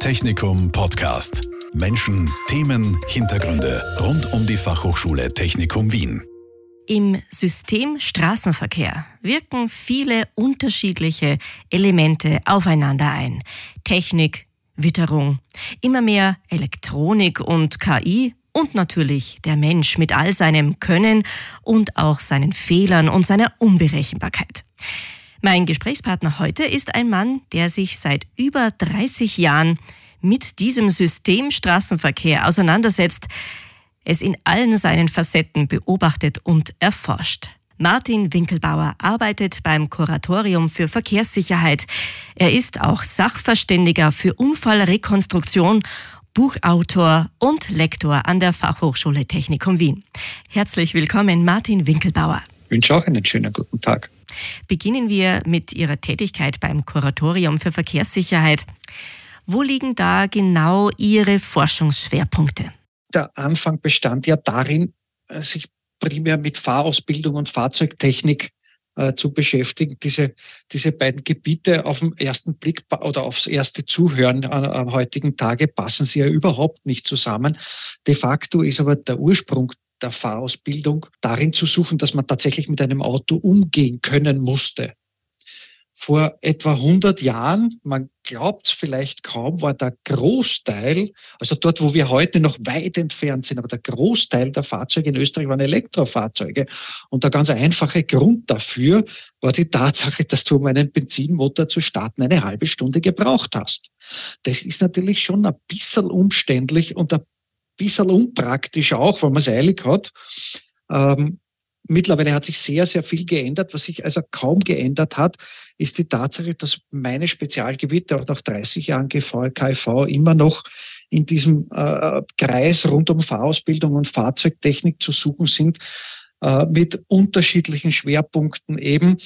Technikum Podcast. Menschen, Themen, Hintergründe rund um die Fachhochschule Technikum Wien. Im System Straßenverkehr wirken viele unterschiedliche Elemente aufeinander ein. Technik, Witterung, immer mehr Elektronik und KI und natürlich der Mensch mit all seinem Können und auch seinen Fehlern und seiner Unberechenbarkeit. Mein Gesprächspartner heute ist ein Mann, der sich seit über 30 Jahren mit diesem System Straßenverkehr auseinandersetzt, es in allen seinen Facetten beobachtet und erforscht. Martin Winkelbauer arbeitet beim Kuratorium für Verkehrssicherheit. Er ist auch Sachverständiger für Unfallrekonstruktion, Buchautor und Lektor an der Fachhochschule Technikum Wien. Herzlich willkommen, Martin Winkelbauer. Ich wünsche auch einen schönen guten Tag. Beginnen wir mit Ihrer Tätigkeit beim Kuratorium für Verkehrssicherheit. Wo liegen da genau Ihre Forschungsschwerpunkte? Der Anfang bestand ja darin, äh, sich primär mit Fahrausbildung und Fahrzeugtechnik äh, zu beschäftigen. Diese, diese beiden Gebiete auf den ersten Blick oder aufs erste Zuhören am heutigen Tage passen sie ja überhaupt nicht zusammen. De facto ist aber der Ursprung der Fahrausbildung darin zu suchen, dass man tatsächlich mit einem Auto umgehen können musste. Vor etwa 100 Jahren, man glaubt es vielleicht kaum, war der Großteil, also dort, wo wir heute noch weit entfernt sind, aber der Großteil der Fahrzeuge in Österreich waren Elektrofahrzeuge. Und der ganz einfache Grund dafür war die Tatsache, dass du, um einen Benzinmotor zu starten, eine halbe Stunde gebraucht hast. Das ist natürlich schon ein bisschen umständlich und ein bisschen unpraktisch auch, weil man es eilig hat. Ähm, mittlerweile hat sich sehr, sehr viel geändert. Was sich also kaum geändert hat, ist die Tatsache, dass meine Spezialgebiete auch nach 30 Jahren KV immer noch in diesem äh, Kreis rund um Fahrausbildung und Fahrzeugtechnik zu suchen sind, äh, mit unterschiedlichen Schwerpunkten eben.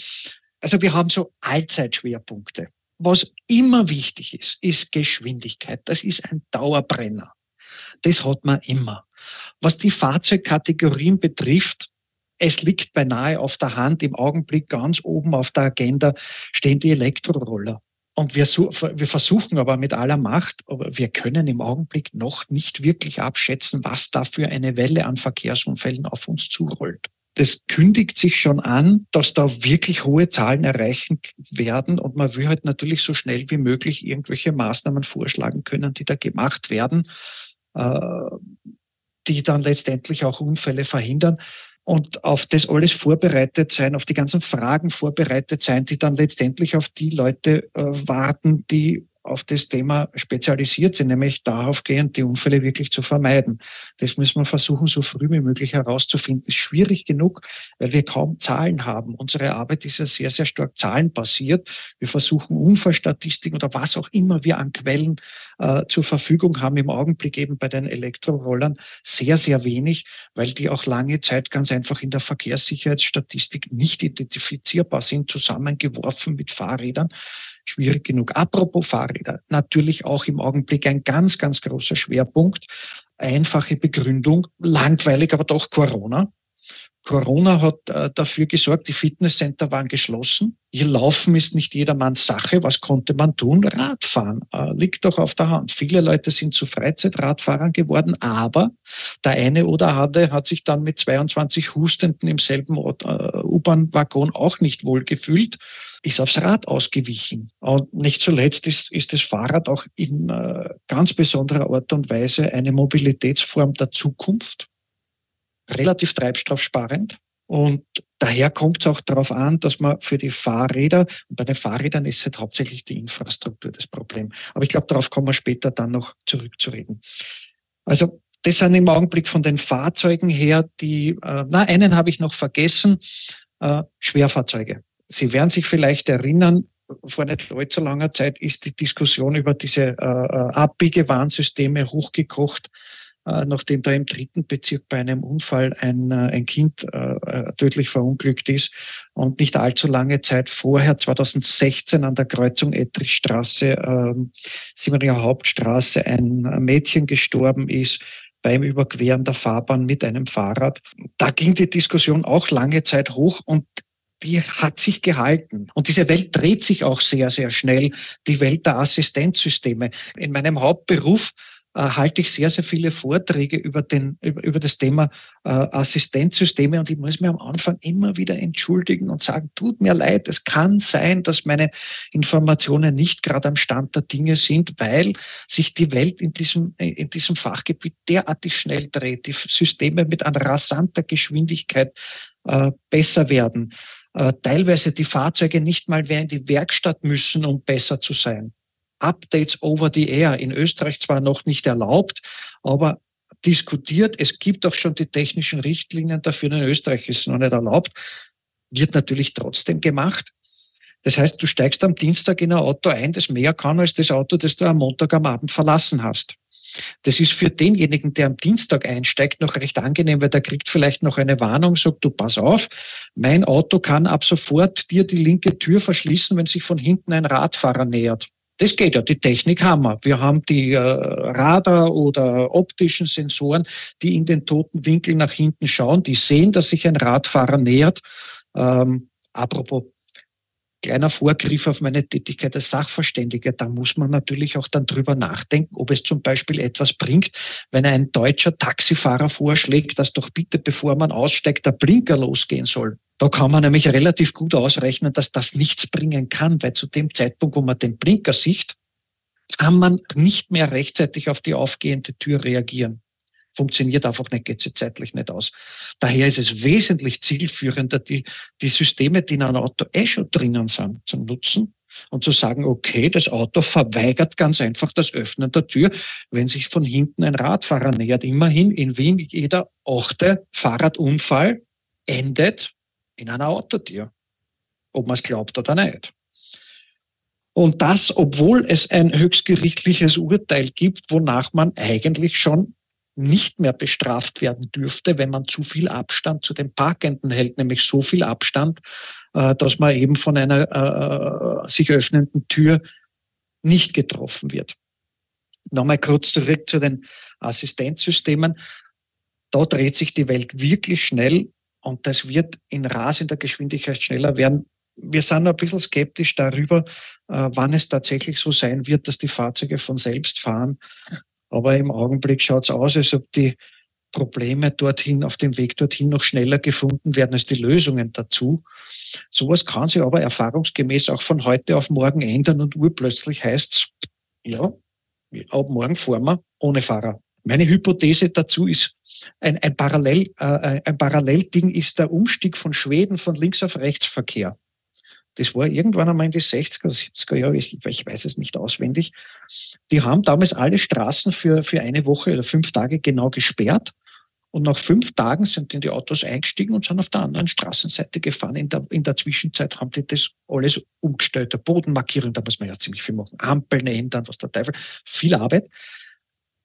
Also wir haben so Allzeitschwerpunkte. Was immer wichtig ist, ist Geschwindigkeit. Das ist ein Dauerbrenner. Das hat man immer. Was die Fahrzeugkategorien betrifft, es liegt beinahe auf der Hand, im Augenblick ganz oben auf der Agenda stehen die Elektroroller. Und wir, wir, versuchen aber mit aller Macht, aber wir können im Augenblick noch nicht wirklich abschätzen, was da für eine Welle an Verkehrsunfällen auf uns zurollt. Das kündigt sich schon an, dass da wirklich hohe Zahlen erreichen werden und man will halt natürlich so schnell wie möglich irgendwelche Maßnahmen vorschlagen können, die da gemacht werden. Äh, die dann letztendlich auch Unfälle verhindern und auf das alles vorbereitet sein, auf die ganzen Fragen vorbereitet sein, die dann letztendlich auf die Leute äh, warten, die auf das Thema spezialisiert sind, nämlich darauf gehen, die Unfälle wirklich zu vermeiden. Das müssen wir versuchen, so früh wie möglich herauszufinden. Ist schwierig genug, weil wir kaum Zahlen haben. Unsere Arbeit ist ja sehr, sehr stark zahlenbasiert. Wir versuchen Unfallstatistiken oder was auch immer wir an Quellen äh, zur Verfügung haben. Im Augenblick eben bei den Elektrorollern sehr, sehr wenig, weil die auch lange Zeit ganz einfach in der Verkehrssicherheitsstatistik nicht identifizierbar sind, zusammengeworfen mit Fahrrädern schwierig genug. Apropos Fahrräder, natürlich auch im Augenblick ein ganz, ganz großer Schwerpunkt. Einfache Begründung, langweilig, aber doch Corona. Corona hat äh, dafür gesorgt, die Fitnesscenter waren geschlossen. Hier Laufen ist nicht jedermanns Sache. Was konnte man tun? Radfahren äh, liegt doch auf der Hand. Viele Leute sind zu Freizeitradfahrern geworden, aber der eine oder andere hat sich dann mit 22 Hustenden im selben äh, U-Bahn-Waggon auch nicht wohl gefühlt, ist aufs Rad ausgewichen. Und nicht zuletzt ist, ist das Fahrrad auch in ganz besonderer Art und Weise eine Mobilitätsform der Zukunft relativ treibstoffsparend. Und daher kommt es auch darauf an, dass man für die Fahrräder, und bei den Fahrrädern ist halt hauptsächlich die Infrastruktur das Problem. Aber ich glaube, darauf kommen wir später dann noch zurückzureden. Also das sind im Augenblick von den Fahrzeugen her die, äh, na, einen habe ich noch vergessen, äh, Schwerfahrzeuge. Sie werden sich vielleicht erinnern, vor nicht allzu langer Zeit ist die Diskussion über diese äh, äh Abbiegewarnsysteme hochgekocht nachdem da im dritten Bezirk bei einem Unfall ein, äh, ein Kind äh, tödlich verunglückt ist und nicht allzu lange Zeit vorher, 2016 an der Kreuzung Ettrichstraße, äh, Simonier Hauptstraße, ein Mädchen gestorben ist beim Überqueren der Fahrbahn mit einem Fahrrad. Da ging die Diskussion auch lange Zeit hoch und die hat sich gehalten. Und diese Welt dreht sich auch sehr, sehr schnell. Die Welt der Assistenzsysteme. In meinem Hauptberuf äh, halte ich sehr, sehr viele Vorträge über, den, über, über das Thema äh, Assistenzsysteme und ich muss mir am Anfang immer wieder entschuldigen und sagen, tut mir leid, es kann sein, dass meine Informationen nicht gerade am Stand der Dinge sind, weil sich die Welt in diesem, in diesem Fachgebiet derartig schnell dreht, die Systeme mit einer rasanter Geschwindigkeit äh, besser werden. Äh, teilweise die Fahrzeuge nicht mal mehr in die Werkstatt müssen, um besser zu sein. Updates over the air. In Österreich zwar noch nicht erlaubt, aber diskutiert. Es gibt auch schon die technischen Richtlinien dafür. In Österreich ist es noch nicht erlaubt. Wird natürlich trotzdem gemacht. Das heißt, du steigst am Dienstag in ein Auto ein, das mehr kann als das Auto, das du am Montag am Abend verlassen hast. Das ist für denjenigen, der am Dienstag einsteigt, noch recht angenehm, weil der kriegt vielleicht noch eine Warnung, sagt du, pass auf, mein Auto kann ab sofort dir die linke Tür verschließen, wenn sich von hinten ein Radfahrer nähert. Das geht ja, die Technik haben wir. Wir haben die äh, Radar- oder optischen Sensoren, die in den toten Winkel nach hinten schauen, die sehen, dass sich ein Radfahrer nähert. Ähm, apropos kleiner Vorgriff auf meine Tätigkeit als Sachverständiger. Da muss man natürlich auch dann drüber nachdenken, ob es zum Beispiel etwas bringt, wenn ein deutscher Taxifahrer vorschlägt, dass doch bitte, bevor man aussteigt, der Blinker losgehen soll. Da kann man nämlich relativ gut ausrechnen, dass das nichts bringen kann, weil zu dem Zeitpunkt, wo man den Blinker sieht, kann man nicht mehr rechtzeitig auf die aufgehende Tür reagieren. Funktioniert einfach nicht, geht sich zeitlich nicht aus. Daher ist es wesentlich zielführender, die, die Systeme, die in einem Auto eh schon drinnen sind, zu nutzen und zu sagen, okay, das Auto verweigert ganz einfach das Öffnen der Tür, wenn sich von hinten ein Radfahrer nähert. Immerhin in Wien jeder achte Fahrradunfall endet in einer Autotür, ob man es glaubt oder nicht. Und das, obwohl es ein höchstgerichtliches Urteil gibt, wonach man eigentlich schon nicht mehr bestraft werden dürfte, wenn man zu viel Abstand zu den Parkenden hält, nämlich so viel Abstand, äh, dass man eben von einer äh, sich öffnenden Tür nicht getroffen wird. Nochmal kurz zurück zu den Assistenzsystemen. Da dreht sich die Welt wirklich schnell und das wird in rasender Geschwindigkeit schneller werden. Wir sind ein bisschen skeptisch darüber, äh, wann es tatsächlich so sein wird, dass die Fahrzeuge von selbst fahren. Aber im Augenblick schaut es aus, als ob die Probleme dorthin, auf dem Weg dorthin noch schneller gefunden werden als die Lösungen dazu. Sowas kann sich aber erfahrungsgemäß auch von heute auf morgen ändern und urplötzlich heißt es, ja, ab morgen fahren wir ohne Fahrer. Meine Hypothese dazu ist, ein, ein, Parallel, äh, ein Parallelding ist der Umstieg von Schweden von links auf rechts Verkehr. Das war irgendwann einmal in die 60er, 70er Jahre, ich, ich weiß es nicht auswendig. Die haben damals alle Straßen für, für eine Woche oder fünf Tage genau gesperrt. Und nach fünf Tagen sind in die Autos eingestiegen und sind auf der anderen Straßenseite gefahren. In der, in der Zwischenzeit haben die das alles umgestellt. Der Bodenmarkierung, da muss man ja ziemlich viel machen. Ampeln ändern, was der Teufel. Viel Arbeit.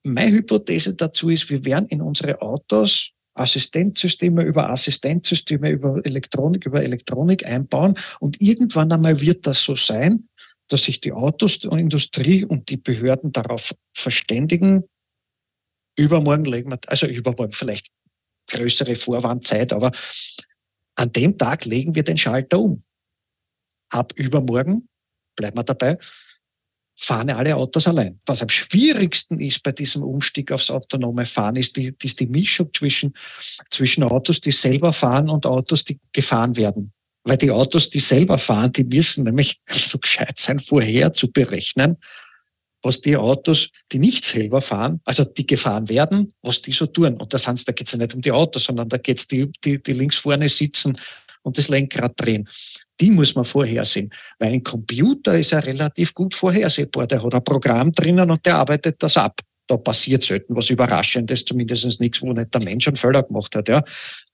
Meine Hypothese dazu ist, wir werden in unsere Autos Assistenzsysteme über Assistenzsysteme, über Elektronik, über Elektronik einbauen. Und irgendwann einmal wird das so sein, dass sich die Autosindustrie und die Behörden darauf verständigen, übermorgen legen wir, also übermorgen vielleicht größere Vorwandzeit, aber an dem Tag legen wir den Schalter um. Ab übermorgen, bleiben wir dabei, fahren alle Autos allein. Was am schwierigsten ist bei diesem Umstieg aufs autonome Fahren, ist die, ist die Mischung zwischen, zwischen Autos, die selber fahren und Autos, die gefahren werden. Weil die Autos, die selber fahren, die müssen nämlich so gescheit sein, vorher zu berechnen, was die Autos, die nicht selber fahren, also die gefahren werden, was die so tun. Und das heißt, da geht es ja nicht um die Autos, sondern da geht es die, die, die links vorne sitzen und das Lenkrad drehen die muss man vorhersehen. Weil ein Computer ist ja relativ gut vorhersehbar. Der hat ein Programm drinnen und der arbeitet das ab. Da passiert selten was Überraschendes, zumindest nichts, wo nicht der Mensch einen Fehler gemacht hat. Ja.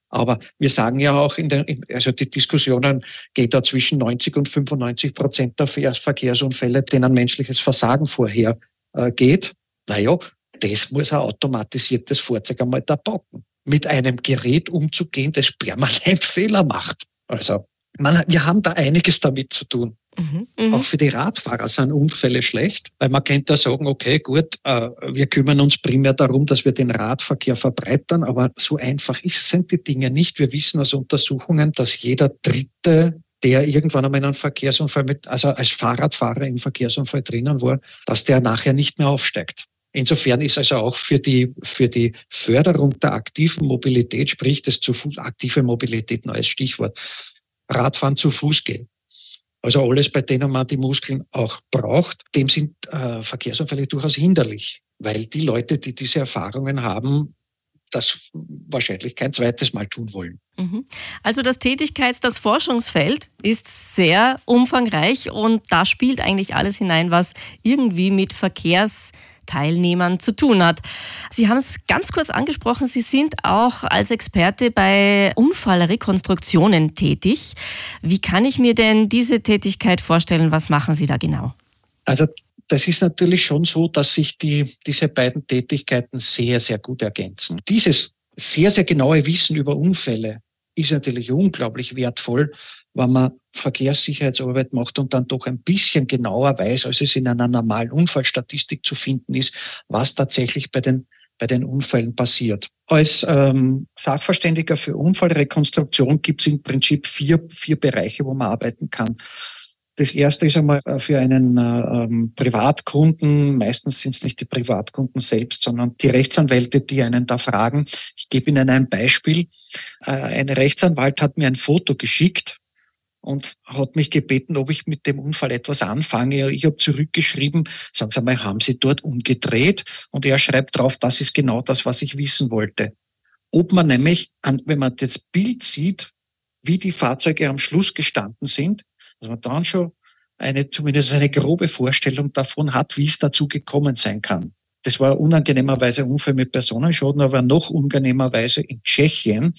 Aber wir sagen ja auch in der, also die Diskussionen geht da zwischen 90 und 95 Prozent der Verkehrsunfälle, denen menschliches Versagen vorher äh, geht. Naja, das muss ein automatisiertes Fahrzeug einmal da packen. Mit einem Gerät umzugehen, das permanent Fehler macht. Also man, wir haben da einiges damit zu tun. Mhm, mh. Auch für die Radfahrer sind Unfälle schlecht, weil man könnte ja sagen, okay, gut, äh, wir kümmern uns primär darum, dass wir den Radverkehr verbreitern, aber so einfach ist, sind die Dinge nicht. Wir wissen aus Untersuchungen, dass jeder dritte der irgendwann einmal in einem Verkehrsunfall mit, also als Fahrradfahrer im Verkehrsunfall drinnen war, dass der nachher nicht mehr aufsteigt. Insofern ist also auch für die, für die Förderung der aktiven Mobilität, sprich das zu Fuß, aktive Mobilität, neues Stichwort, Radfahren zu Fuß gehen. Also alles, bei denen man die Muskeln auch braucht, dem sind äh, Verkehrsunfälle durchaus hinderlich, weil die Leute, die diese Erfahrungen haben, das wahrscheinlich kein zweites Mal tun wollen. Mhm. Also das Tätigkeits-, das Forschungsfeld ist sehr umfangreich und da spielt eigentlich alles hinein, was irgendwie mit Verkehrsteilnehmern zu tun hat. Sie haben es ganz kurz angesprochen, Sie sind auch als Experte bei Unfallrekonstruktionen tätig. Wie kann ich mir denn diese Tätigkeit vorstellen? Was machen Sie da genau? Also das ist natürlich schon so, dass sich die, diese beiden Tätigkeiten sehr, sehr gut ergänzen. Dieses sehr, sehr genaue Wissen über Unfälle ist natürlich unglaublich wertvoll, wenn man Verkehrssicherheitsarbeit macht und dann doch ein bisschen genauer weiß, als es in einer normalen Unfallstatistik zu finden ist, was tatsächlich bei den bei den Unfällen passiert. Als ähm, Sachverständiger für Unfallrekonstruktion gibt es im Prinzip vier, vier Bereiche, wo man arbeiten kann. Das erste ist einmal äh, für einen äh, ähm, Privatkunden, meistens sind es nicht die Privatkunden selbst, sondern die Rechtsanwälte, die einen da fragen. Ich gebe Ihnen ein Beispiel. Äh, ein Rechtsanwalt hat mir ein Foto geschickt und hat mich gebeten, ob ich mit dem Unfall etwas anfange. Ich habe zurückgeschrieben, sagen Sie mal, haben Sie dort umgedreht? Und er schreibt drauf, das ist genau das, was ich wissen wollte. Ob man nämlich, wenn man das Bild sieht, wie die Fahrzeuge am Schluss gestanden sind, dass man dann schon eine, zumindest eine grobe Vorstellung davon hat, wie es dazu gekommen sein kann. Das war unangenehmerweise Unfall mit Personenschaden, aber noch unangenehmerweise in Tschechien.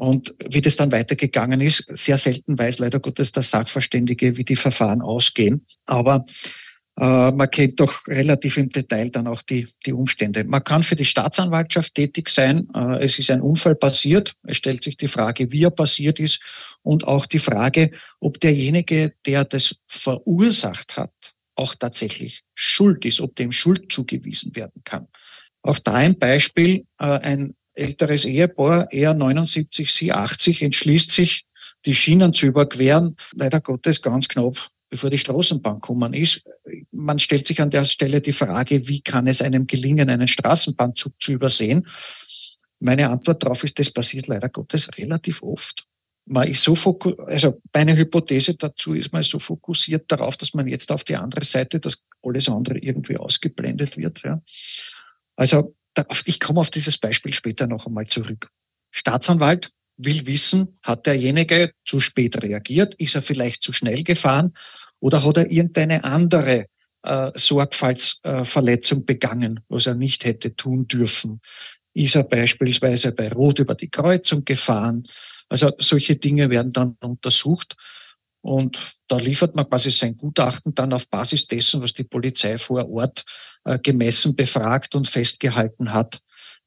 Und wie das dann weitergegangen ist, sehr selten weiß leider Gottes der Sachverständige, wie die Verfahren ausgehen. Aber äh, man kennt doch relativ im Detail dann auch die, die Umstände. Man kann für die Staatsanwaltschaft tätig sein. Äh, es ist ein Unfall passiert. Es stellt sich die Frage, wie er passiert ist und auch die Frage, ob derjenige, der das verursacht hat, auch tatsächlich schuld ist, ob dem Schuld zugewiesen werden kann. Auch da ein Beispiel, äh, ein älteres Ehepaar, er 79, sie 80, entschließt sich, die Schienen zu überqueren. Leider Gottes ganz knapp bevor die Straßenbahn gekommen ist. Man stellt sich an der Stelle die Frage, wie kann es einem gelingen, einen Straßenbahnzug zu übersehen? Meine Antwort darauf ist, das passiert leider Gottes relativ oft. Man ist so fokussiert, also meine Hypothese dazu ist, man ist so fokussiert darauf, dass man jetzt auf die andere Seite, dass alles andere irgendwie ausgeblendet wird. Ja. Also ich komme auf dieses Beispiel später noch einmal zurück. Staatsanwalt will wissen, hat derjenige zu spät reagiert? Ist er vielleicht zu schnell gefahren? Oder hat er irgendeine andere äh, Sorgfaltsverletzung begangen, was er nicht hätte tun dürfen? Ist er beispielsweise bei Rot über die Kreuzung gefahren? Also solche Dinge werden dann untersucht. Und da liefert man quasi sein Gutachten dann auf Basis dessen, was die Polizei vor Ort äh, gemessen, befragt und festgehalten hat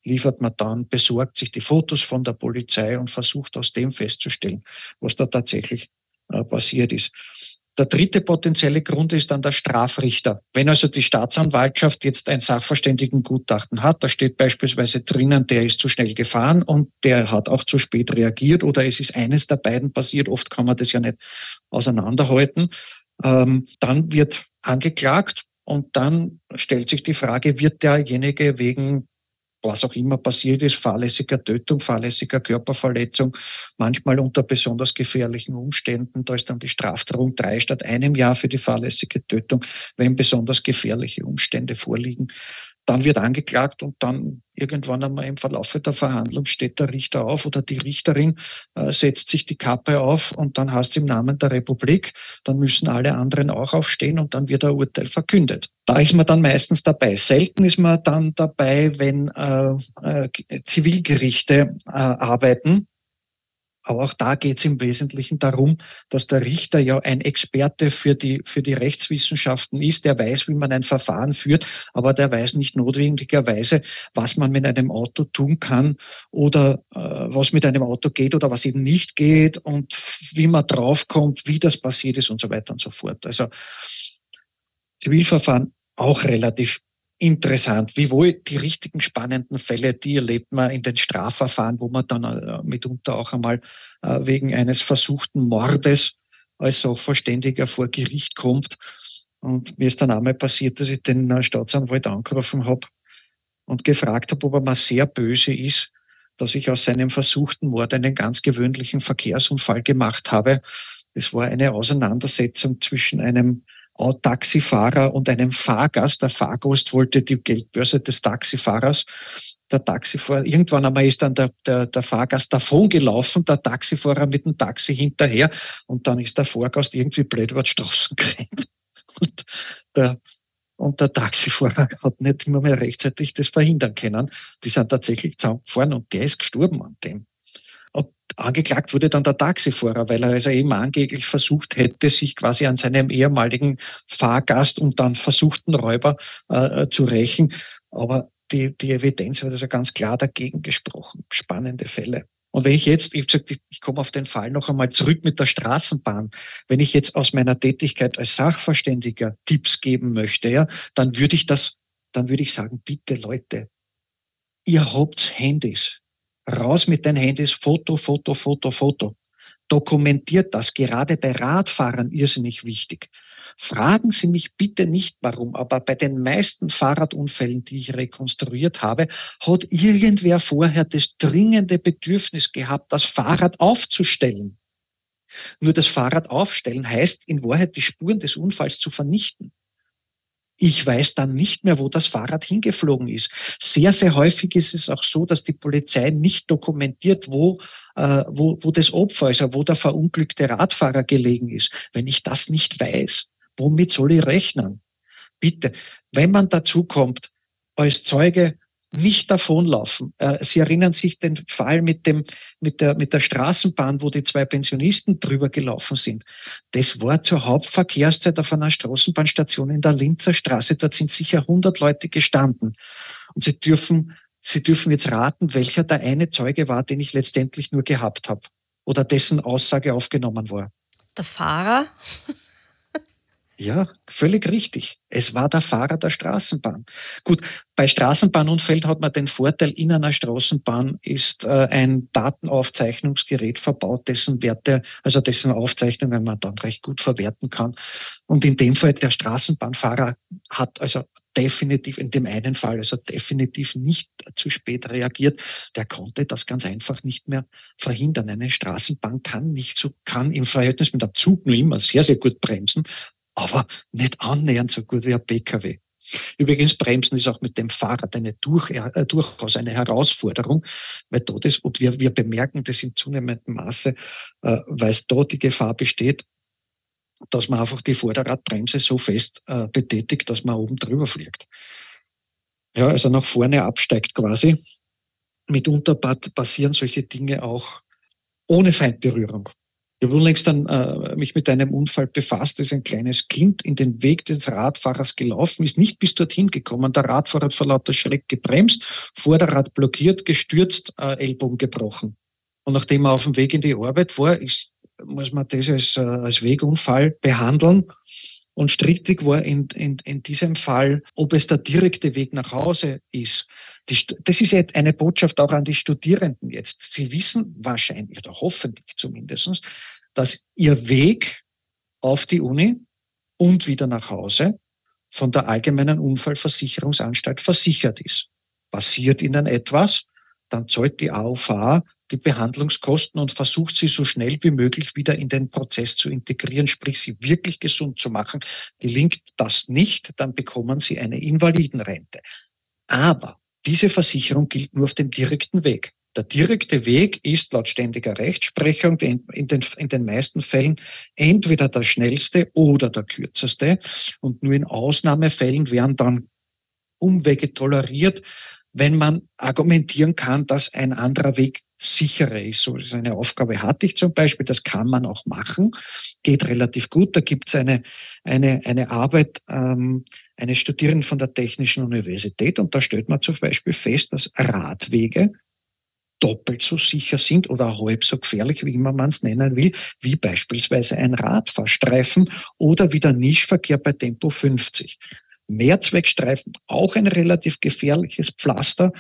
liefert man dann, besorgt sich die Fotos von der Polizei und versucht aus dem festzustellen, was da tatsächlich äh, passiert ist. Der dritte potenzielle Grund ist dann der Strafrichter. Wenn also die Staatsanwaltschaft jetzt ein Sachverständigengutachten hat, da steht beispielsweise drinnen, der ist zu schnell gefahren und der hat auch zu spät reagiert oder es ist eines der beiden passiert, oft kann man das ja nicht auseinanderhalten, ähm, dann wird angeklagt und dann stellt sich die Frage, wird derjenige wegen was auch immer passiert ist, fahrlässiger Tötung, fahrlässiger Körperverletzung, manchmal unter besonders gefährlichen Umständen. Da ist dann die Strafdrohung drei statt einem Jahr für die fahrlässige Tötung, wenn besonders gefährliche Umstände vorliegen. Dann wird angeklagt und dann irgendwann einmal im Verlauf der Verhandlung steht der Richter auf oder die Richterin äh, setzt sich die Kappe auf und dann heißt es im Namen der Republik, dann müssen alle anderen auch aufstehen und dann wird ein Urteil verkündet. Da ist man dann meistens dabei. Selten ist man dann dabei, wenn äh, äh, Zivilgerichte äh, arbeiten aber auch da geht es im Wesentlichen darum, dass der Richter ja ein Experte für die, für die Rechtswissenschaften ist. Der weiß, wie man ein Verfahren führt, aber der weiß nicht notwendigerweise, was man mit einem Auto tun kann oder äh, was mit einem Auto geht oder was eben nicht geht und wie man draufkommt, wie das passiert ist und so weiter und so fort. Also Zivilverfahren auch relativ interessant. Wiewohl die richtigen spannenden Fälle, die erlebt man in den Strafverfahren, wo man dann äh, mitunter auch einmal äh, wegen eines versuchten Mordes als Sachverständiger vor Gericht kommt. Und mir ist dann einmal passiert, dass ich den äh, Staatsanwalt angerufen habe und gefragt habe, ob er mal sehr böse ist, dass ich aus seinem versuchten Mord einen ganz gewöhnlichen Verkehrsunfall gemacht habe. Es war eine Auseinandersetzung zwischen einem Taxifahrer und einem Fahrgast. Der Fahrgast wollte die Geldbörse des Taxifahrers. Der Taxifahrer, irgendwann einmal ist dann der, der, der Fahrgast davon gelaufen, der Taxifahrer mit dem Taxi hinterher und dann ist der Fahrgast irgendwie blöd über die Straßen gerannt. Und der, und der Taxifahrer hat nicht immer mehr rechtzeitig das verhindern können. Die sind tatsächlich zusammengefahren und der ist gestorben an dem. Angeklagt wurde dann der Taxifahrer, weil er also eben angeblich versucht hätte, sich quasi an seinem ehemaligen Fahrgast und dann versuchten Räuber äh, zu rächen. Aber die, die Evidenz hat also ganz klar dagegen gesprochen. Spannende Fälle. Und wenn ich jetzt, ich gesagt, ich, ich komme auf den Fall noch einmal zurück mit der Straßenbahn, wenn ich jetzt aus meiner Tätigkeit als Sachverständiger Tipps geben möchte, ja, dann würde ich das, dann würde ich sagen, bitte Leute, ihr habt Handys, Raus mit den Handys, Foto, Foto, Foto, Foto. Dokumentiert das, gerade bei Radfahrern irrsinnig wichtig. Fragen Sie mich bitte nicht warum, aber bei den meisten Fahrradunfällen, die ich rekonstruiert habe, hat irgendwer vorher das dringende Bedürfnis gehabt, das Fahrrad aufzustellen. Nur das Fahrrad aufstellen heißt in Wahrheit die Spuren des Unfalls zu vernichten. Ich weiß dann nicht mehr, wo das Fahrrad hingeflogen ist. Sehr, sehr häufig ist es auch so, dass die Polizei nicht dokumentiert, wo, äh, wo, wo das Opfer, also wo der verunglückte Radfahrer gelegen ist. Wenn ich das nicht weiß, womit soll ich rechnen? Bitte, wenn man dazu kommt, als Zeuge nicht davonlaufen. Äh, Sie erinnern sich den Fall mit, dem, mit, der, mit der Straßenbahn, wo die zwei Pensionisten drüber gelaufen sind. Das war zur Hauptverkehrszeit auf einer Straßenbahnstation in der Linzer Straße. Dort sind sicher 100 Leute gestanden. Und Sie dürfen, Sie dürfen jetzt raten, welcher der eine Zeuge war, den ich letztendlich nur gehabt habe oder dessen Aussage aufgenommen war. Der Fahrer? Ja, völlig richtig. Es war der Fahrer der Straßenbahn. Gut, bei Straßenbahnunfällen hat man den Vorteil, in einer Straßenbahn ist äh, ein Datenaufzeichnungsgerät verbaut, dessen Werte, also dessen Aufzeichnungen man dann recht gut verwerten kann. Und in dem Fall der Straßenbahnfahrer hat also definitiv, in dem einen Fall, also definitiv nicht zu spät reagiert. Der konnte das ganz einfach nicht mehr verhindern. Eine Straßenbahn kann nicht so, kann im Verhältnis mit der Zug nur immer sehr, sehr gut bremsen aber nicht annähernd so gut wie ein Pkw. Übrigens, Bremsen ist auch mit dem Fahrrad eine durch, äh, durchaus eine Herausforderung, weil da das, und wir, wir bemerken das in zunehmendem Maße, äh, weil es da die Gefahr besteht, dass man einfach die Vorderradbremse so fest äh, betätigt, dass man oben drüber fliegt. Ja, also nach vorne absteigt quasi. Mitunter passieren solche Dinge auch ohne Feindberührung. Ich habe unlängst dann äh, mich mit einem Unfall befasst, dass ein kleines Kind in den Weg des Radfahrers gelaufen ist, nicht bis dorthin gekommen. Der Radfahrer hat vor lauter Schreck gebremst, Vorderrad blockiert, gestürzt, äh, Ellbogen gebrochen. Und nachdem er auf dem Weg in die Arbeit war, ist, muss man das als, äh, als Wegunfall behandeln. Und strittig war in, in, in diesem Fall, ob es der direkte Weg nach Hause ist. Die, das ist eine Botschaft auch an die Studierenden jetzt. Sie wissen wahrscheinlich oder hoffentlich zumindestens dass ihr Weg auf die Uni und wieder nach Hause von der Allgemeinen Unfallversicherungsanstalt versichert ist. Passiert ihnen etwas, dann zahlt die AOV die Behandlungskosten und versucht sie so schnell wie möglich wieder in den Prozess zu integrieren, sprich sie wirklich gesund zu machen. Gelingt das nicht, dann bekommen sie eine Invalidenrente. Aber diese Versicherung gilt nur auf dem direkten Weg. Der direkte Weg ist laut ständiger Rechtsprechung in den, in den meisten Fällen entweder der schnellste oder der kürzeste. Und nur in Ausnahmefällen werden dann Umwege toleriert, wenn man argumentieren kann, dass ein anderer Weg sicherer ist. So eine Aufgabe hatte ich zum Beispiel, das kann man auch machen, geht relativ gut. Da gibt es eine, eine, eine Arbeit, ähm, eine Studierende von der Technischen Universität und da stellt man zum Beispiel fest, dass Radwege doppelt so sicher sind oder halb so gefährlich, wie immer man es nennen will, wie beispielsweise ein Radfahrstreifen oder wie der Nischverkehr bei Tempo 50. Mehrzweckstreifen, auch ein relativ gefährliches Pflaster.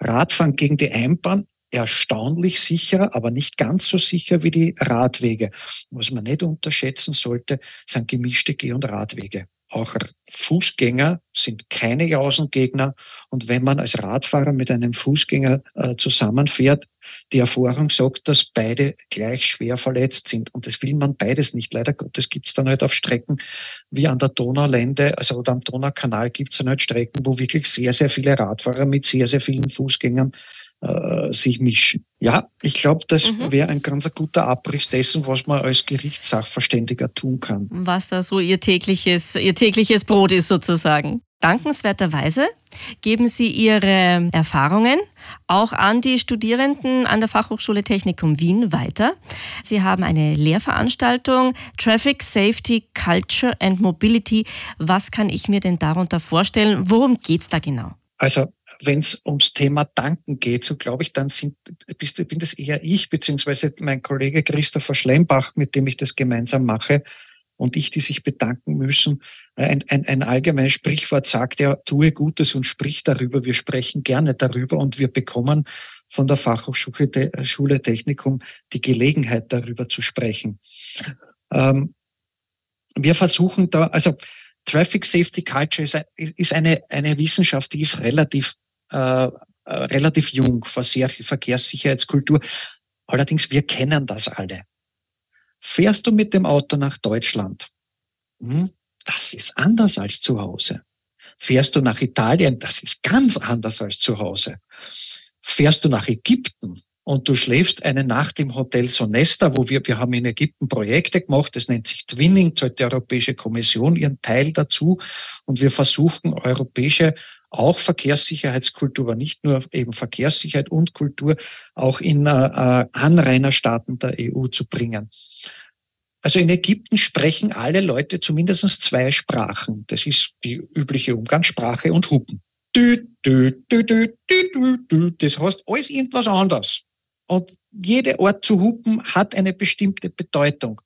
Radfahren gegen die Einbahn, erstaunlich sicher, aber nicht ganz so sicher wie die Radwege. Was man nicht unterschätzen sollte, sind gemischte Geh- und Radwege. Auch Fußgänger sind keine Jausengegner. Und wenn man als Radfahrer mit einem Fußgänger äh, zusammenfährt, die Erfahrung sagt, dass beide gleich schwer verletzt sind. Und das will man beides nicht. Leider Gottes gibt es dann halt auf Strecken wie an der Donaulände, also oder am Donaukanal gibt es dann halt Strecken, wo wirklich sehr, sehr viele Radfahrer mit sehr, sehr vielen Fußgängern äh, sich mischen. Ja, ich glaube, das mhm. wäre ein ganz guter Abriss dessen, was man als Gerichtssachverständiger tun kann. Was da so ihr tägliches, ihr tägliches Brot ist sozusagen. Dankenswerterweise geben Sie Ihre Erfahrungen auch an die Studierenden an der Fachhochschule Technikum Wien weiter. Sie haben eine Lehrveranstaltung Traffic Safety, Culture and Mobility. Was kann ich mir denn darunter vorstellen? Worum geht es da genau? Also wenn es ums Thema Danken geht, so glaube ich, dann sind, bist, bin das eher ich, beziehungsweise mein Kollege Christopher Schlembach, mit dem ich das gemeinsam mache, und ich, die sich bedanken müssen. Ein, ein, ein allgemeines Sprichwort sagt ja, tue Gutes und sprich darüber. Wir sprechen gerne darüber und wir bekommen von der Fachhochschule Technikum die Gelegenheit, darüber zu sprechen. Ähm, wir versuchen da, also Traffic Safety Culture ist, ist eine, eine Wissenschaft, die ist relativ äh, äh, relativ jung, Verkehrssicherheitskultur. Allerdings, wir kennen das alle. Fährst du mit dem Auto nach Deutschland? Hm, das ist anders als zu Hause. Fährst du nach Italien? Das ist ganz anders als zu Hause. Fährst du nach Ägypten? und du schläfst eine Nacht im Hotel Sonesta, wo wir, wir haben in Ägypten Projekte gemacht, das nennt sich Twinning, zahlt die Europäische Kommission ihren Teil dazu und wir versuchen europäische auch Verkehrssicherheitskultur, aber nicht nur eben Verkehrssicherheit und Kultur auch in äh, äh Anrainerstaaten der EU zu bringen. Also in Ägypten sprechen alle Leute zumindest zwei Sprachen. Das ist die übliche Umgangssprache und Hupen. Das heißt alles irgendwas anderes. Und jede Art zu hupen hat eine bestimmte Bedeutung.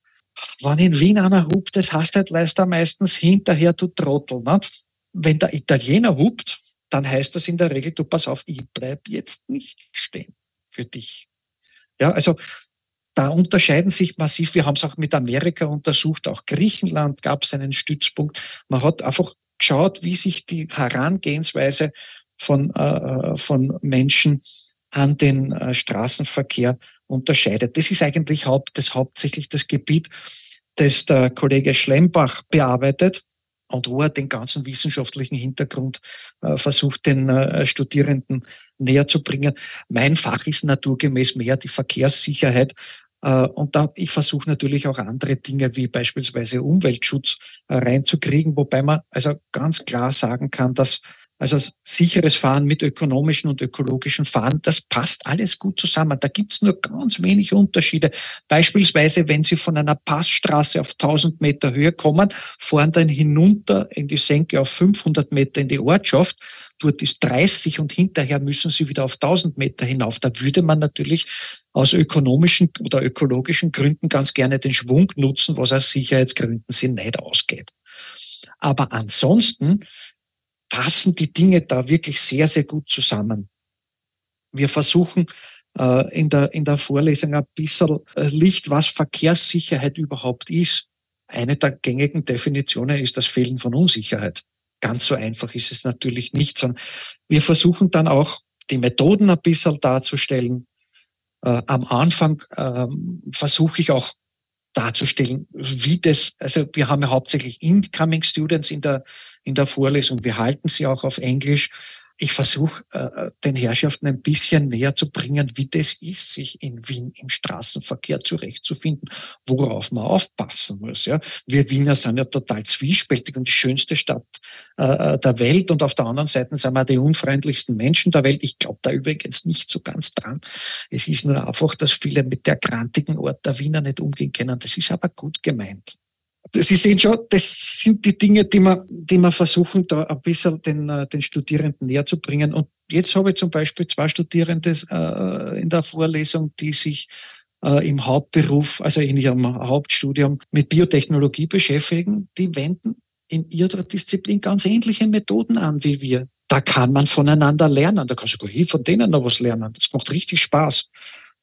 Wenn in Wien einer hupt, das heißt halt, du meistens hinterher, du Trottel. Nicht? Wenn der Italiener hupt, dann heißt das in der Regel, du pass auf, ich bleib jetzt nicht stehen für dich. Ja, also da unterscheiden sich massiv. Wir haben es auch mit Amerika untersucht, auch Griechenland gab es einen Stützpunkt. Man hat einfach geschaut, wie sich die Herangehensweise von, äh, von Menschen an den äh, Straßenverkehr unterscheidet. Das ist eigentlich haupt, das hauptsächlich das Gebiet, das der Kollege Schlembach bearbeitet und wo er den ganzen wissenschaftlichen Hintergrund äh, versucht, den äh, Studierenden näher zu bringen. Mein Fach ist naturgemäß mehr die Verkehrssicherheit. Äh, und da, ich versuche natürlich auch andere Dinge wie beispielsweise Umweltschutz äh, reinzukriegen, wobei man also ganz klar sagen kann, dass also sicheres Fahren mit ökonomischen und ökologischen Fahren, das passt alles gut zusammen. Da gibt's nur ganz wenig Unterschiede. Beispielsweise, wenn Sie von einer Passstraße auf 1000 Meter Höhe kommen, fahren dann hinunter in die Senke auf 500 Meter in die Ortschaft. Dort ist 30 und hinterher müssen Sie wieder auf 1000 Meter hinauf. Da würde man natürlich aus ökonomischen oder ökologischen Gründen ganz gerne den Schwung nutzen, was aus Sicherheitsgründen sie nicht ausgeht. Aber ansonsten passen die Dinge da wirklich sehr, sehr gut zusammen. Wir versuchen äh, in, der, in der Vorlesung ein bisschen äh, Licht, was Verkehrssicherheit überhaupt ist. Eine der gängigen Definitionen ist das Fehlen von Unsicherheit. Ganz so einfach ist es natürlich nicht, sondern wir versuchen dann auch die Methoden ein bisschen darzustellen. Äh, am Anfang ähm, versuche ich auch darzustellen, wie das, also wir haben ja hauptsächlich Incoming Students in der, in der Vorlesung, wir halten sie auch auf Englisch ich versuche äh, den Herrschaften ein bisschen näher zu bringen, wie das ist, sich in Wien im Straßenverkehr zurechtzufinden, worauf man aufpassen muss. Ja. Wir Wiener sind ja total zwiespältig und die schönste Stadt äh, der Welt und auf der anderen Seite sind wir die unfreundlichsten Menschen der Welt. Ich glaube da übrigens nicht so ganz dran. Es ist nur einfach, dass viele mit der grantigen Ort der Wiener nicht umgehen können. Das ist aber gut gemeint. Sie sehen schon, das sind die Dinge, die wir, die wir versuchen, da ein bisschen den, äh, den Studierenden näher zu bringen. Und jetzt habe ich zum Beispiel zwei Studierende äh, in der Vorlesung, die sich äh, im Hauptberuf, also in ihrem Hauptstudium mit Biotechnologie beschäftigen. Die wenden in ihrer Disziplin ganz ähnliche Methoden an wie wir. Da kann man voneinander lernen. Da kann sogar ich von denen noch was lernen. Das macht richtig Spaß.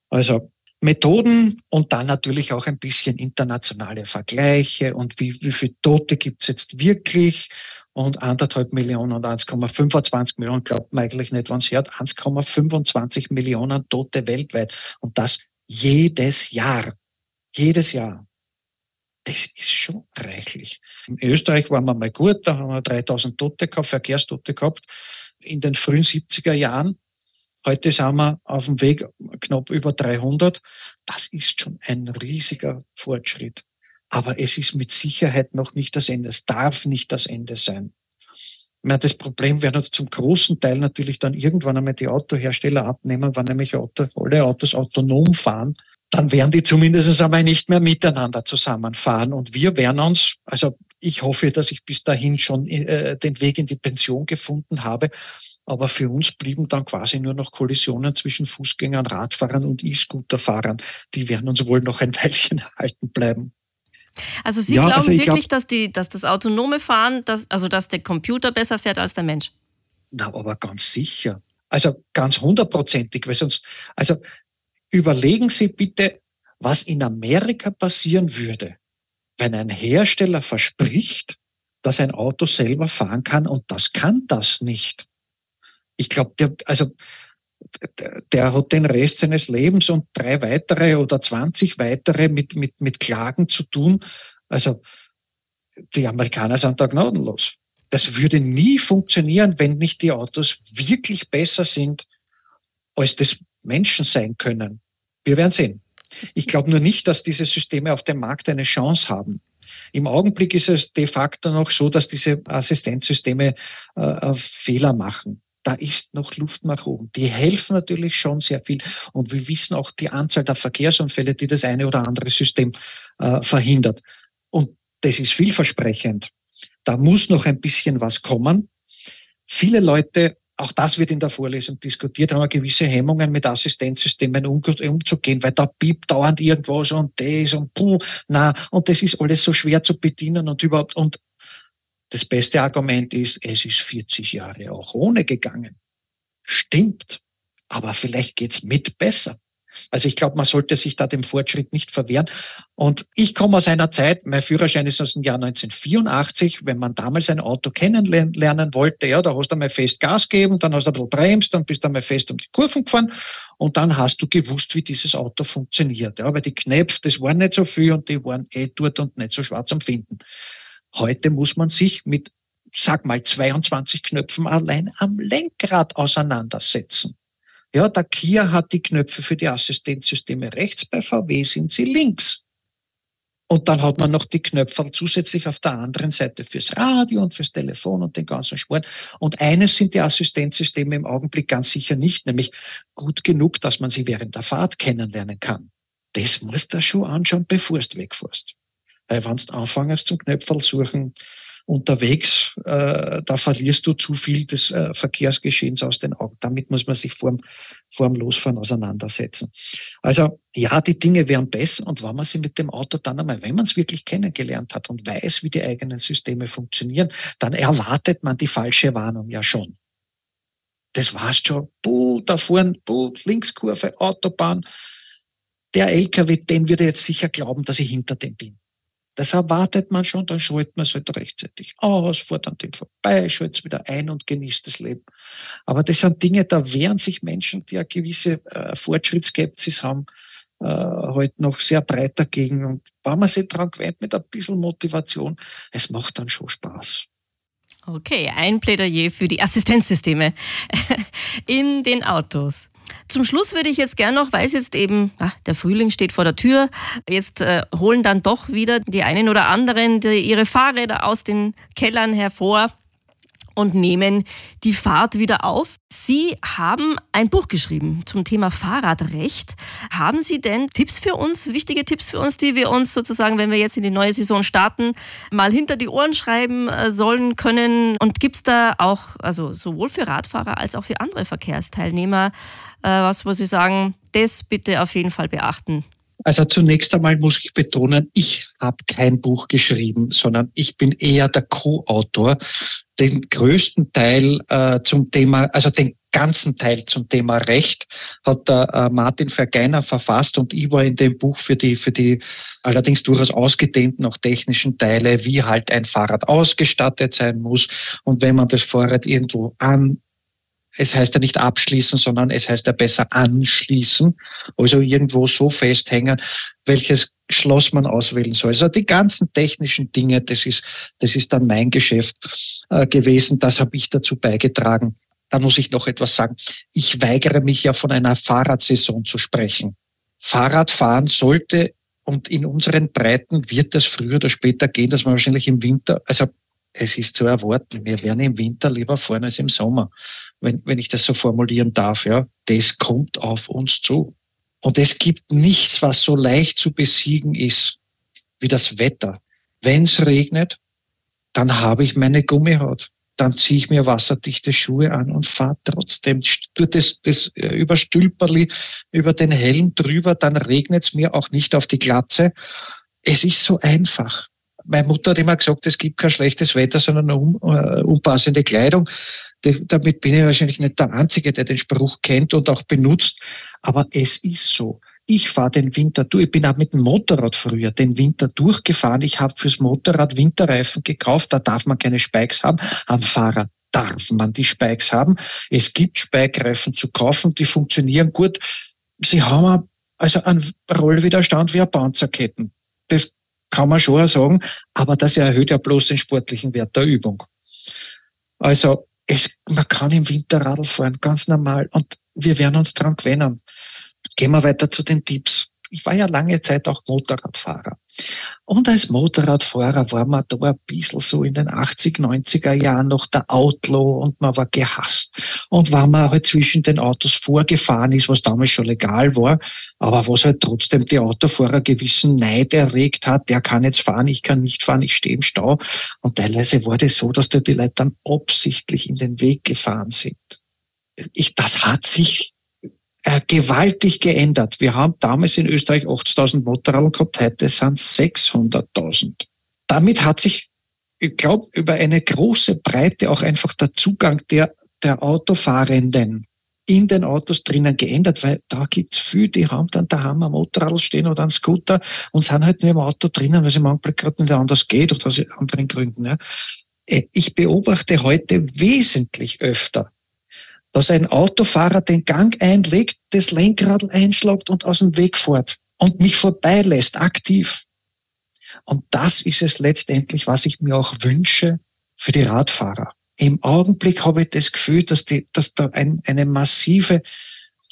Also Methoden und dann natürlich auch ein bisschen internationale Vergleiche und wie, wie viele Tote gibt es jetzt wirklich und anderthalb Millionen und 1,25 Millionen glaubt man eigentlich nicht, wenn es hört, 1,25 Millionen Tote weltweit und das jedes Jahr. Jedes Jahr. Das ist schon reichlich. In Österreich waren wir mal gut, da haben wir 3000 Tote gehabt, Verkehrstote gehabt in den frühen 70er Jahren. Heute sind wir auf dem Weg knapp über 300. Das ist schon ein riesiger Fortschritt. Aber es ist mit Sicherheit noch nicht das Ende. Es darf nicht das Ende sein. Ich meine, das Problem werden uns zum großen Teil natürlich dann irgendwann einmal die Autohersteller abnehmen, wenn nämlich Auto, alle Autos autonom fahren. Dann werden die zumindest einmal nicht mehr miteinander zusammenfahren. Und wir werden uns, also ich hoffe, dass ich bis dahin schon äh, den Weg in die Pension gefunden habe. Aber für uns blieben dann quasi nur noch Kollisionen zwischen Fußgängern, Radfahrern und E-Scooterfahrern. Die werden uns wohl noch ein Weilchen erhalten bleiben. Also Sie ja, glauben also wirklich, glaub, dass, die, dass das autonome Fahren, dass, also dass der Computer besser fährt als der Mensch? Na, aber ganz sicher. Also ganz hundertprozentig, weil sonst, also überlegen Sie bitte, was in Amerika passieren würde, wenn ein Hersteller verspricht, dass ein Auto selber fahren kann und das kann das nicht. Ich glaube, der, also der hat den Rest seines Lebens und drei weitere oder 20 weitere mit, mit, mit Klagen zu tun. Also die Amerikaner sind da gnadenlos. Das würde nie funktionieren, wenn nicht die Autos wirklich besser sind, als das Menschen sein können. Wir werden sehen. Ich glaube nur nicht, dass diese Systeme auf dem Markt eine Chance haben. Im Augenblick ist es de facto noch so, dass diese Assistenzsysteme äh, äh Fehler machen da ist noch Luft nach oben. Die helfen natürlich schon sehr viel. Und wir wissen auch die Anzahl der Verkehrsunfälle, die das eine oder andere System äh, verhindert. Und das ist vielversprechend. Da muss noch ein bisschen was kommen. Viele Leute, auch das wird in der Vorlesung diskutiert, haben gewisse Hemmungen mit Assistenzsystemen umzugehen, weil da piept dauernd irgendwas und das und puh, na, und das ist alles so schwer zu bedienen und überhaupt, und das beste Argument ist, es ist 40 Jahre auch ohne gegangen. Stimmt. Aber vielleicht geht's mit besser. Also ich glaube, man sollte sich da dem Fortschritt nicht verwehren. Und ich komme aus einer Zeit, mein Führerschein ist aus dem Jahr 1984, wenn man damals ein Auto kennenlernen wollte, ja, da hast du einmal fest Gas gegeben, dann hast du ein bisschen bremst, dann bist du einmal fest um die Kurven gefahren und dann hast du gewusst, wie dieses Auto funktioniert. Ja, weil die Knöpfe, das waren nicht so viel und die waren eh dort und nicht so schwarz am Finden. Heute muss man sich mit, sag mal, 22 Knöpfen allein am Lenkrad auseinandersetzen. Ja, der Kia hat die Knöpfe für die Assistenzsysteme rechts, bei VW sind sie links. Und dann hat man noch die Knöpfe zusätzlich auf der anderen Seite fürs Radio und fürs Telefon und den ganzen Sport. Und eines sind die Assistenzsysteme im Augenblick ganz sicher nicht, nämlich gut genug, dass man sie während der Fahrt kennenlernen kann. Das musst du schon anschauen, bevor du wegfährst. Weil wenn du anfängst zum Knöpferl suchen unterwegs, äh, da verlierst du zu viel des äh, Verkehrsgeschehens aus den Augen. Damit muss man sich vorm, vorm Losfahren auseinandersetzen. Also ja, die Dinge wären besser und wenn man sie mit dem Auto dann einmal, wenn man es wirklich kennengelernt hat und weiß, wie die eigenen Systeme funktionieren, dann erwartet man die falsche Warnung ja schon. Das war's schon. Puh, da vorne, puh, Linkskurve, Autobahn. Der LKW, den würde jetzt sicher glauben, dass ich hinter dem bin. Das erwartet man schon, dann schaltet man es halt rechtzeitig aus, fährt an dem vorbei, schaltet es wieder ein und genießt das Leben. Aber das sind Dinge, da wehren sich Menschen, die eine gewisse äh, Fortschrittsskepsis haben, äh, halt noch sehr breit dagegen. Und wenn man sich dran gewöhnt mit ein bisschen Motivation, es macht dann schon Spaß. Okay, ein Plädoyer für die Assistenzsysteme in den Autos. Zum Schluss würde ich jetzt gerne noch, weil es jetzt eben, ach, der Frühling steht vor der Tür, jetzt äh, holen dann doch wieder die einen oder anderen ihre Fahrräder aus den Kellern hervor und nehmen die Fahrt wieder auf. Sie haben ein Buch geschrieben zum Thema Fahrradrecht. Haben Sie denn Tipps für uns, wichtige Tipps für uns, die wir uns sozusagen, wenn wir jetzt in die neue Saison starten, mal hinter die Ohren schreiben äh, sollen können? Und gibt es da auch, also sowohl für Radfahrer als auch für andere Verkehrsteilnehmer, was, wo Sie sagen, das bitte auf jeden Fall beachten? Also zunächst einmal muss ich betonen, ich habe kein Buch geschrieben, sondern ich bin eher der Co-Autor. Den größten Teil äh, zum Thema, also den ganzen Teil zum Thema Recht hat der äh, Martin Vergeiner verfasst und ich war in dem Buch für die, für die allerdings durchaus ausgedehnten, auch technischen Teile, wie halt ein Fahrrad ausgestattet sein muss und wenn man das Fahrrad irgendwo an es heißt ja nicht abschließen, sondern es heißt ja besser anschließen. Also irgendwo so festhängen, welches Schloss man auswählen soll. Also die ganzen technischen Dinge, das ist, das ist dann mein Geschäft äh, gewesen. Das habe ich dazu beigetragen. Da muss ich noch etwas sagen. Ich weigere mich ja von einer Fahrradsaison zu sprechen. Fahrradfahren sollte und in unseren Breiten wird das früher oder später gehen, dass man wahrscheinlich im Winter, also es ist zu erwarten. Wir werden im Winter lieber fahren als im Sommer, wenn, wenn ich das so formulieren darf. Ja, das kommt auf uns zu. Und es gibt nichts, was so leicht zu besiegen ist wie das Wetter. Wenn es regnet, dann habe ich meine Gummihaut. Dann ziehe ich mir wasserdichte Schuhe an und fahre trotzdem durch das, das äh, Überstülperli über den Helm drüber, dann regnet es mir auch nicht auf die Glatze. Es ist so einfach meine Mutter hat immer gesagt, es gibt kein schlechtes Wetter, sondern eine uh, unpassende Kleidung. Damit bin ich wahrscheinlich nicht der Einzige, der den Spruch kennt und auch benutzt. Aber es ist so. Ich fahre den Winter durch. Ich bin auch mit dem Motorrad früher den Winter durchgefahren. Ich habe fürs Motorrad Winterreifen gekauft. Da darf man keine Spikes haben. Am Fahrrad darf man die Spikes haben. Es gibt Spike-Reifen zu kaufen, die funktionieren gut. Sie haben also einen Rollwiderstand wie ein Panzerketten. Das kann man schon sagen, aber das erhöht ja bloß den sportlichen Wert der Übung. Also es, man kann im Winter Radl fahren, ganz normal. Und wir werden uns dran gewöhnen. Gehen wir weiter zu den Tipps ich war ja lange Zeit auch Motorradfahrer. Und als Motorradfahrer war man da ein bisschen so in den 80, 90er Jahren noch der Outlaw und man war gehasst. Und wenn man halt zwischen den Autos vorgefahren ist, was damals schon legal war, aber was halt trotzdem die Autofahrer gewissen Neid erregt hat, der kann jetzt fahren, ich kann nicht fahren, ich stehe im Stau. Und teilweise war das so, dass da die Leute dann absichtlich in den Weg gefahren sind. Ich, das hat sich äh, gewaltig geändert. Wir haben damals in Österreich 80.000 Motorräder gehabt, heute sind 600.000. Damit hat sich, ich glaube, über eine große Breite auch einfach der Zugang der, der Autofahrenden in den Autos drinnen geändert, weil da gibt's viel, die haben dann daheim am Motorrad stehen oder am Scooter und sind halt nur im Auto drinnen, weil sie manchmal gerade nicht anders geht oder aus anderen Gründen. Ja. Äh, ich beobachte heute wesentlich öfter dass ein Autofahrer den Gang einlegt, das Lenkrad einschlagt und aus dem Weg fährt und mich vorbeilässt, aktiv. Und das ist es letztendlich, was ich mir auch wünsche für die Radfahrer. Im Augenblick habe ich das Gefühl, dass, die, dass da ein, eine massive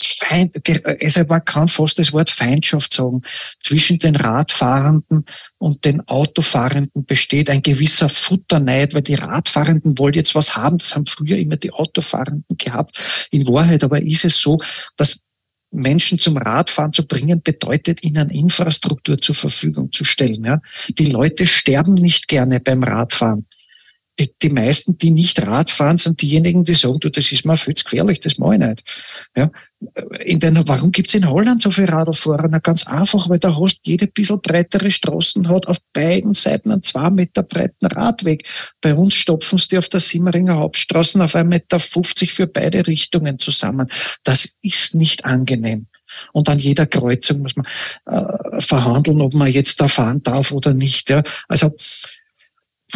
Feind, also man kann fast das Wort Feindschaft sagen, zwischen den Radfahrenden und den Autofahrenden besteht ein gewisser Futterneid, weil die Radfahrenden wollen jetzt was haben, das haben früher immer die Autofahrenden gehabt. In Wahrheit aber ist es so, dass Menschen zum Radfahren zu bringen, bedeutet ihnen Infrastruktur zur Verfügung zu stellen. Ja. Die Leute sterben nicht gerne beim Radfahren die, meisten, die nicht Rad fahren, sind diejenigen, die sagen, du, das ist mir viel zu gefährlich, das mache ich nicht. Ja, in den, warum gibt's in Holland so viele Radlfahrer? Na, ganz einfach, weil da hast jede bisschen breitere Straßen hat auf beiden Seiten einen zwei Meter breiten Radweg. Bei uns stopfen sie auf der Simmeringer Hauptstraße auf 1,50 Meter für beide Richtungen zusammen. Das ist nicht angenehm. Und an jeder Kreuzung muss man äh, verhandeln, ob man jetzt da fahren darf oder nicht. Ja. Also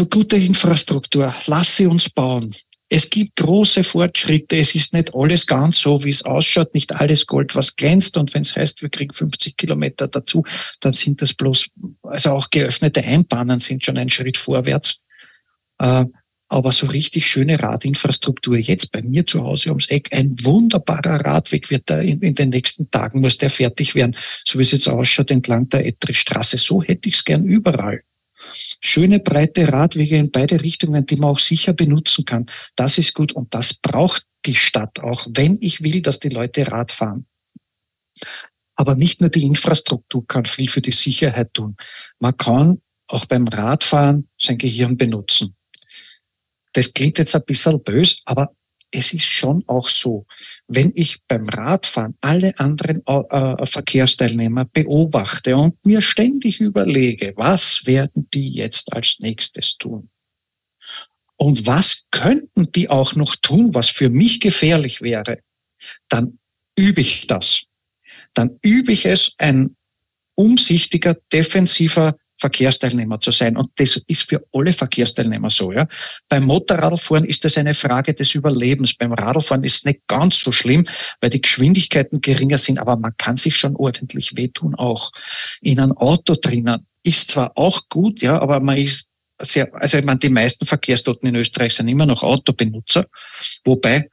gute Infrastruktur, lass sie uns bauen. Es gibt große Fortschritte. Es ist nicht alles ganz so, wie es ausschaut. Nicht alles Gold, was glänzt. Und wenn es heißt, wir kriegen 50 Kilometer dazu, dann sind das bloß, also auch geöffnete Einbahnen sind schon ein Schritt vorwärts. Äh, aber so richtig schöne Radinfrastruktur. Jetzt bei mir zu Hause ums Eck, ein wunderbarer Radweg wird da in, in den nächsten Tagen, muss der fertig werden, so wie es jetzt ausschaut, entlang der Ettrichstraße. So hätte ich es gern überall schöne breite Radwege in beide Richtungen, die man auch sicher benutzen kann. Das ist gut und das braucht die Stadt auch, wenn ich will, dass die Leute Rad fahren. Aber nicht nur die Infrastruktur kann viel für die Sicherheit tun. Man kann auch beim Radfahren sein Gehirn benutzen. Das klingt jetzt ein bisschen bös, aber es ist schon auch so, wenn ich beim Radfahren alle anderen äh, äh, Verkehrsteilnehmer beobachte und mir ständig überlege, was werden die jetzt als nächstes tun? Und was könnten die auch noch tun, was für mich gefährlich wäre? Dann übe ich das. Dann übe ich es, ein umsichtiger, defensiver Verkehrsteilnehmer zu sein. Und das ist für alle Verkehrsteilnehmer so. Ja. Beim Motorradfahren ist das eine Frage des Überlebens. Beim Radfahren ist es nicht ganz so schlimm, weil die Geschwindigkeiten geringer sind, aber man kann sich schon ordentlich wehtun auch. In einem Auto drinnen ist zwar auch gut, ja, aber man ist sehr, also ich meine, die meisten Verkehrstoten in Österreich sind immer noch Autobenutzer, wobei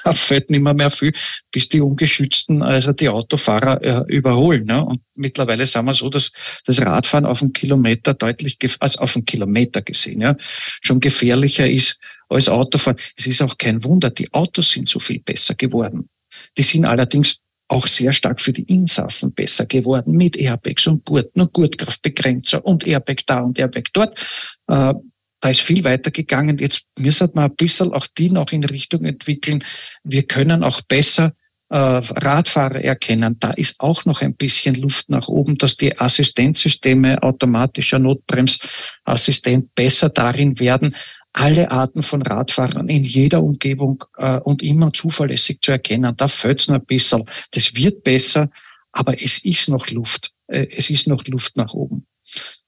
da fällt nicht mehr, mehr viel, bis die Ungeschützten, also die Autofahrer äh, überholen. Ne? Und mittlerweile sagen wir so, dass das Radfahren auf einen Kilometer deutlich, also auf einen Kilometer gesehen, ja, schon gefährlicher ist als Autofahren. Es ist auch kein Wunder, die Autos sind so viel besser geworden. Die sind allerdings auch sehr stark für die Insassen besser geworden mit Airbags und Gurten und Gurtkraftbegrenzer und Airbag da und Airbag dort. Äh, da ist viel weiter gegangen. Jetzt müssen wir ein bisschen auch die noch in Richtung entwickeln. Wir können auch besser äh, Radfahrer erkennen. Da ist auch noch ein bisschen Luft nach oben, dass die Assistenzsysteme, automatischer Notbremsassistent besser darin werden, alle Arten von Radfahrern in jeder Umgebung äh, und immer zuverlässig zu erkennen. Da fällt es noch ein bisschen. Das wird besser, aber es ist noch Luft. Äh, es ist noch Luft nach oben.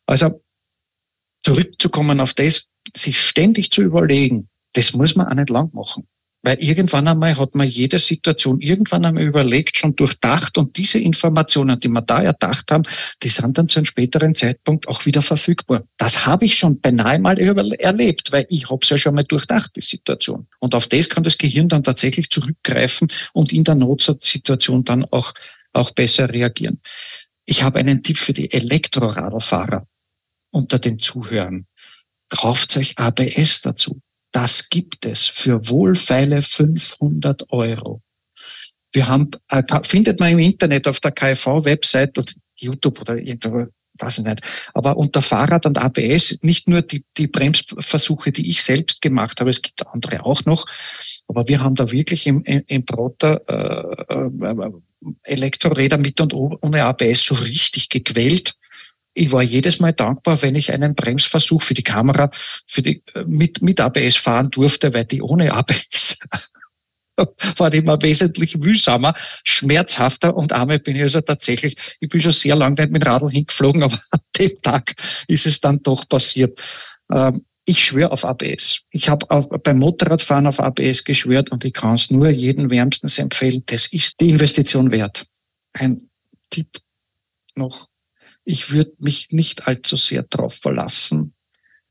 Also zurückzukommen auf das, sich ständig zu überlegen, das muss man auch nicht lang machen. Weil irgendwann einmal hat man jede Situation irgendwann einmal überlegt, schon durchdacht und diese Informationen, die wir da erdacht haben, die sind dann zu einem späteren Zeitpunkt auch wieder verfügbar. Das habe ich schon beinahe mal erlebt, weil ich habe es ja schon mal durchdacht, die Situation. Und auf das kann das Gehirn dann tatsächlich zurückgreifen und in der Notsituation dann auch, auch besser reagieren. Ich habe einen Tipp für die Elektroradlfahrer unter den Zuhörern. Kauft euch ABS dazu. Das gibt es für wohlfeile 500 Euro. Wir haben, äh, findet man im Internet auf der KfV-Website oder YouTube oder irgendwo, weiß ich nicht. Aber unter Fahrrad und ABS nicht nur die, die Bremsversuche, die ich selbst gemacht habe, es gibt andere auch noch. Aber wir haben da wirklich im, im Brotter äh, äh, Elektroräder mit und ohne ABS so richtig gequält ich war jedes Mal dankbar, wenn ich einen Bremsversuch für die Kamera für die, äh, mit, mit ABS fahren durfte, weil die ohne ABS war immer wesentlich mühsamer, schmerzhafter und einmal bin ich also tatsächlich, ich bin schon sehr lange nicht mit Radl hingeflogen, aber an dem Tag ist es dann doch passiert. Ähm, ich schwöre auf ABS. Ich habe beim Motorradfahren auf ABS geschwört und ich kann es nur jedem wärmstens empfehlen. Das ist die Investition wert. Ein Tipp noch ich würde mich nicht allzu sehr darauf verlassen,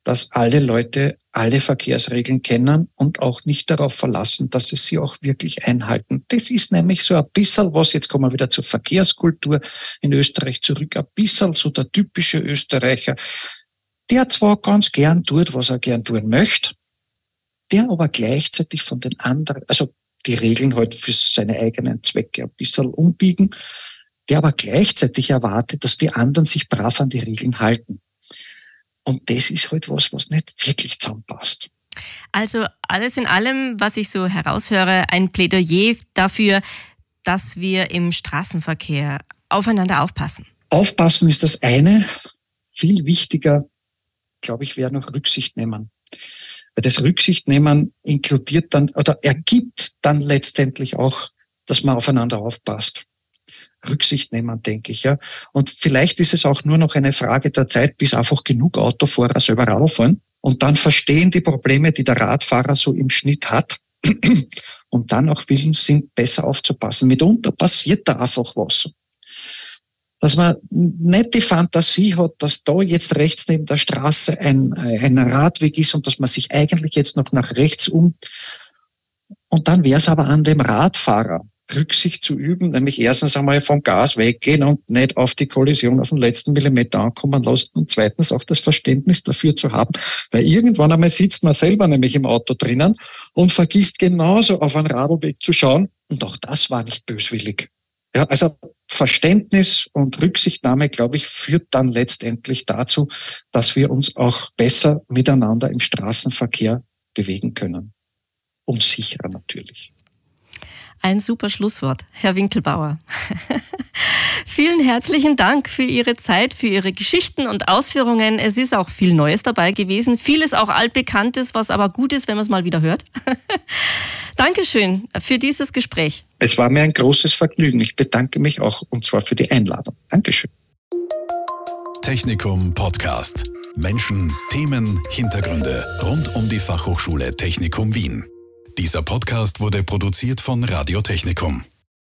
dass alle Leute alle Verkehrsregeln kennen und auch nicht darauf verlassen, dass sie sie auch wirklich einhalten. Das ist nämlich so ein bisschen was, jetzt kommen wir wieder zur Verkehrskultur in Österreich zurück, ein bisschen so der typische Österreicher, der zwar ganz gern tut, was er gern tun möchte, der aber gleichzeitig von den anderen, also die Regeln halt für seine eigenen Zwecke ein bisschen umbiegen der aber gleichzeitig erwartet, dass die anderen sich brav an die Regeln halten. Und das ist halt was, was nicht wirklich zusammenpasst. Also alles in allem, was ich so heraushöre, ein Plädoyer dafür, dass wir im Straßenverkehr aufeinander aufpassen. Aufpassen ist das eine. Viel wichtiger, glaube ich, wäre noch Rücksicht nehmen. Weil das Rücksicht nehmen inkludiert dann oder ergibt dann letztendlich auch, dass man aufeinander aufpasst. Rücksicht nehmen, denke ich. Ja. Und vielleicht ist es auch nur noch eine Frage der Zeit, bis einfach genug Autofahrer selber Radl fahren und dann verstehen die Probleme, die der Radfahrer so im Schnitt hat und dann auch willens sind, besser aufzupassen. Mitunter passiert da einfach was. Dass man nicht die Fantasie hat, dass da jetzt rechts neben der Straße ein, ein Radweg ist und dass man sich eigentlich jetzt noch nach rechts um. Und dann wäre es aber an dem Radfahrer, Rücksicht zu üben, nämlich erstens einmal vom Gas weggehen und nicht auf die Kollision auf den letzten Millimeter ankommen lassen und zweitens auch das Verständnis dafür zu haben, weil irgendwann einmal sitzt man selber nämlich im Auto drinnen und vergisst genauso auf einen Radlweg zu schauen und auch das war nicht böswillig. Ja, also Verständnis und Rücksichtnahme, glaube ich, führt dann letztendlich dazu, dass wir uns auch besser miteinander im Straßenverkehr bewegen können. und sicherer natürlich. Ein super Schlusswort, Herr Winkelbauer. Vielen herzlichen Dank für Ihre Zeit, für Ihre Geschichten und Ausführungen. Es ist auch viel Neues dabei gewesen, vieles auch altbekanntes, was aber gut ist, wenn man es mal wieder hört. Dankeschön für dieses Gespräch. Es war mir ein großes Vergnügen. Ich bedanke mich auch und zwar für die Einladung. Dankeschön. Technikum Podcast. Menschen, Themen, Hintergründe rund um die Fachhochschule Technikum Wien. Dieser Podcast wurde produziert von Radio Technikum.